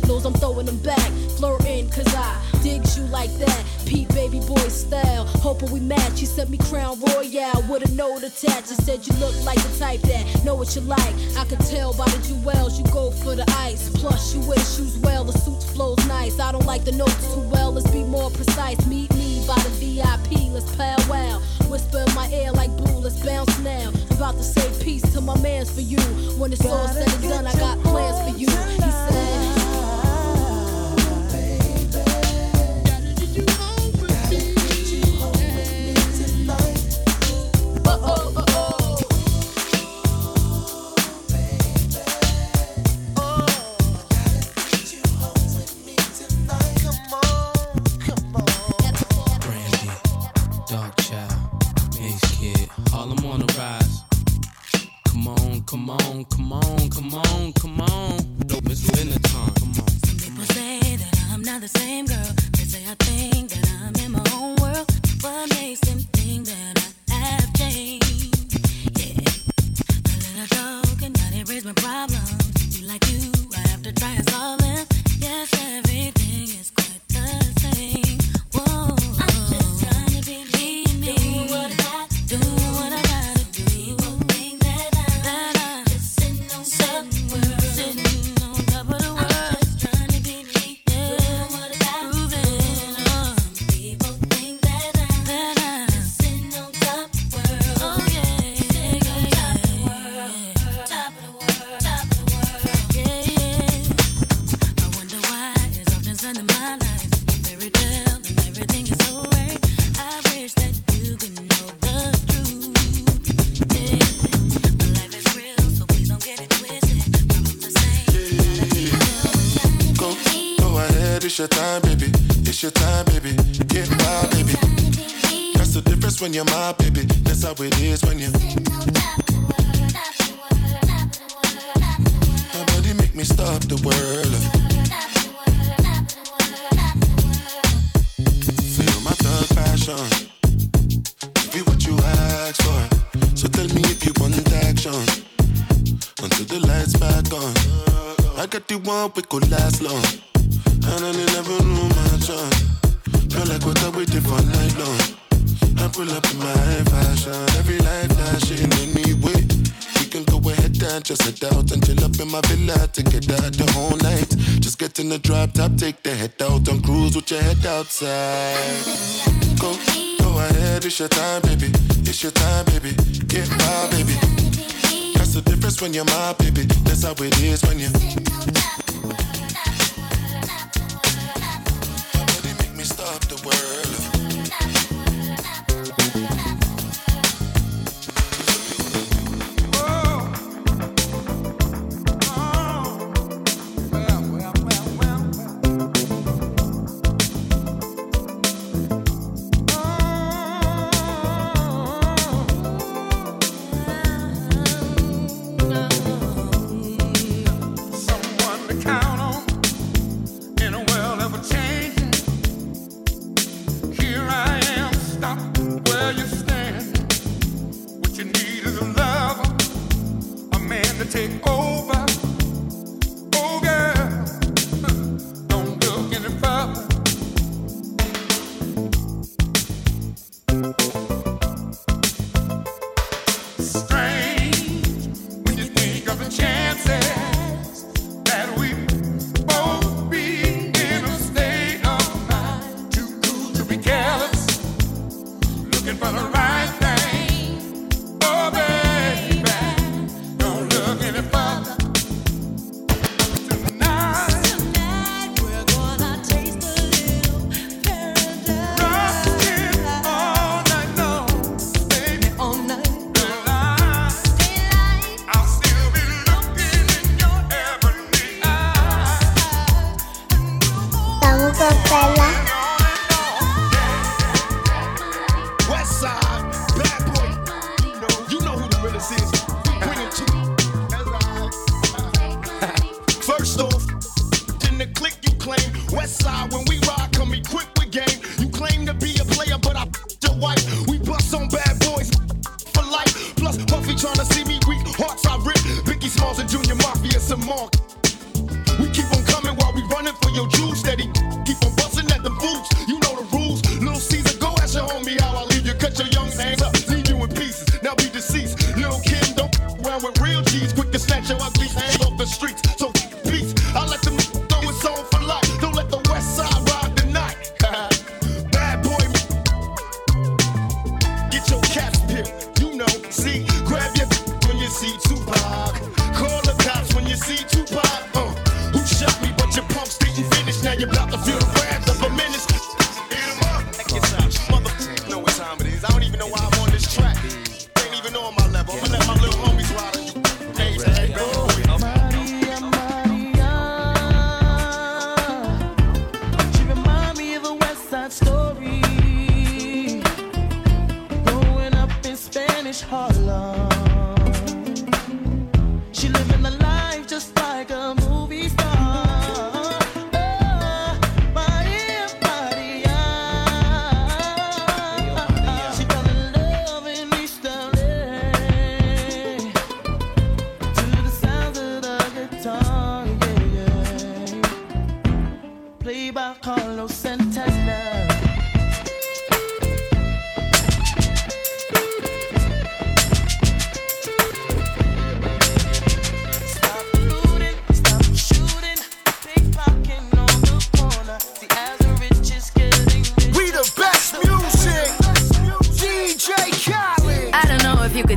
signals, I'm throwing them back. Flirting, cause I digs you like that. Pete baby boy style, hoping we match. You sent me Crown Royal with a note attached. You said you look like the type that know what you like. I could tell by the jewels, you go for the ice. Plus, you wear shoes well, the suit flows nice. I don't like the notes too well, let's be more precise. Meet me by the VIP, let's powwow. Whisper in my ear like blue, let's bounce now. I'm about to say peace to my mans for you. When it's all said and done, I got plans for you. He said. You're my baby. That's how it is when you. My body make me stop the world. Feel my thug passion. Be what you ask for. So tell me if you want action. Until the lights back on. I got the one we could last long. And I never knew my chance. Feel like what I waited for night long. I pull up in my fashion, every light flashing anyway. We can go ahead and just head out and chill up in my villa to get out the whole night. Just get in the drop top, take the head out and cruise with your head outside. Go, go ahead, it's your time, baby. It's your time, baby. Get my baby. That's the difference when you're my baby. That's how it is when you. Your jewels. Steady,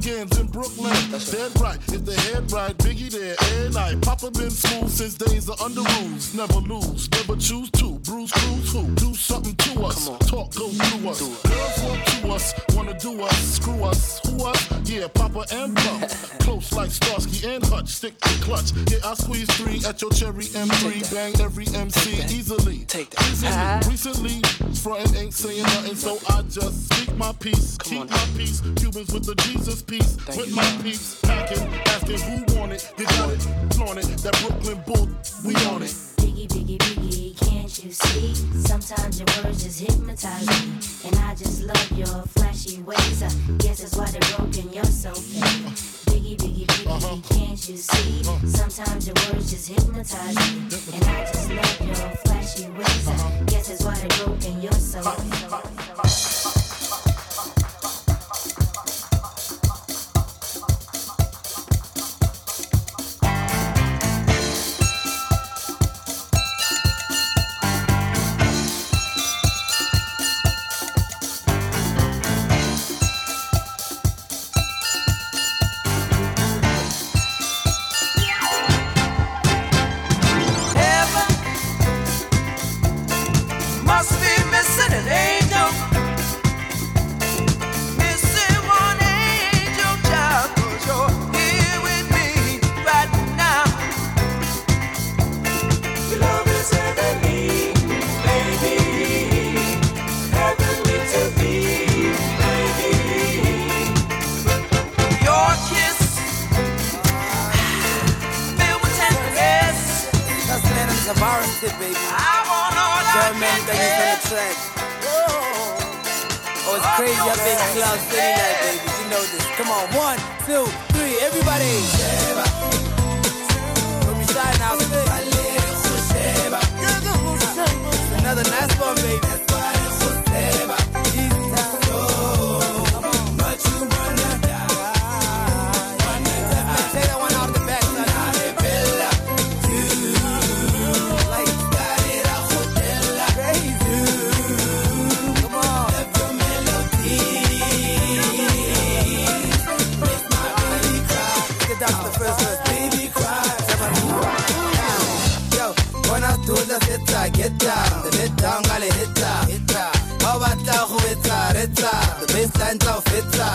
for my speak my peace, keep my peace. Cubans with the Jesus peace, with my peace, packing, asking who want it, they got it, flaunt it. That Brooklyn bull, we on it. Biggie, biggie, biggie, can't you see? Sometimes your words just hypnotize me. And I just love your flashy ways. I guess that's why they're broken, you're so fake. Biggie, biggie, biggie, uh-huh. can't you see? Uh-huh. Sometimes your words just hypnotize me. And I just love your flashy ways. I uh-huh. guess that's why they're broken, you're so Heaven all I John man, can got you the track. Oh, it's crazy up in Club City night, baby. You know this. Come on, one, two, three, everybody. Don't be now, spit. Another nice one, baby. Do the hitta, get down. The gale. How about that, who hitta, hitta. The baseline down, hitta.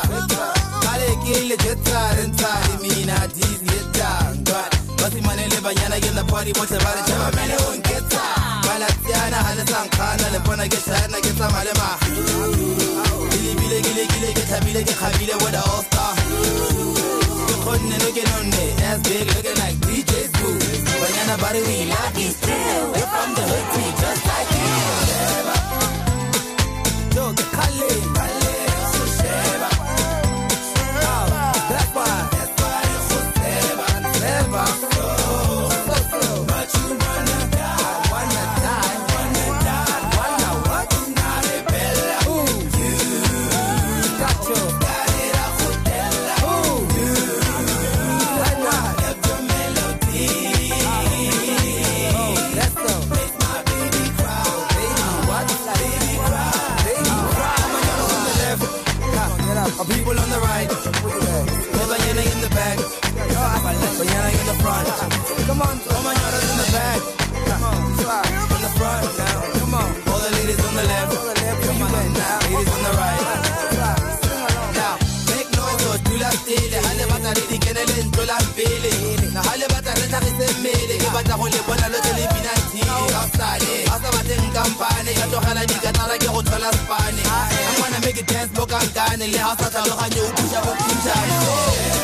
Gale kill it, hitta, hitta. Imina, dizzy, hitta. But, Basi manele banyana get the party, but the body chama mele on get Balatiana, Hanasan Kana, the Pona get Shana, get some Malema. Billy, Billy, Gilly, Gilly, get a Billy, get Habile with the All Star. Couldn't looking on me, ass big, looking like boo. Banana body, we like it still. We're from the hood, we just like it. Yo, the Kale, mele. Go le bona lo ke le. Ka sale, a sa batleng kampane. Ka tlogela dikatara ke go thola spane. I'm gonna make dance mo kankane. Le o sa tlhaloganye o thuša bo pinchane.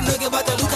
Tenda. Mare noge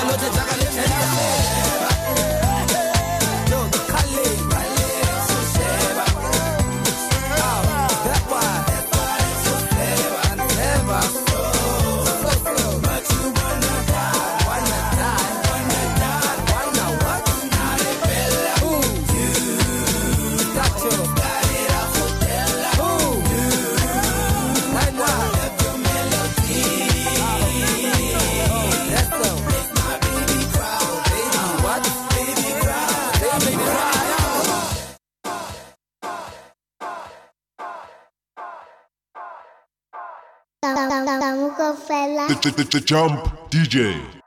the Jump DJ.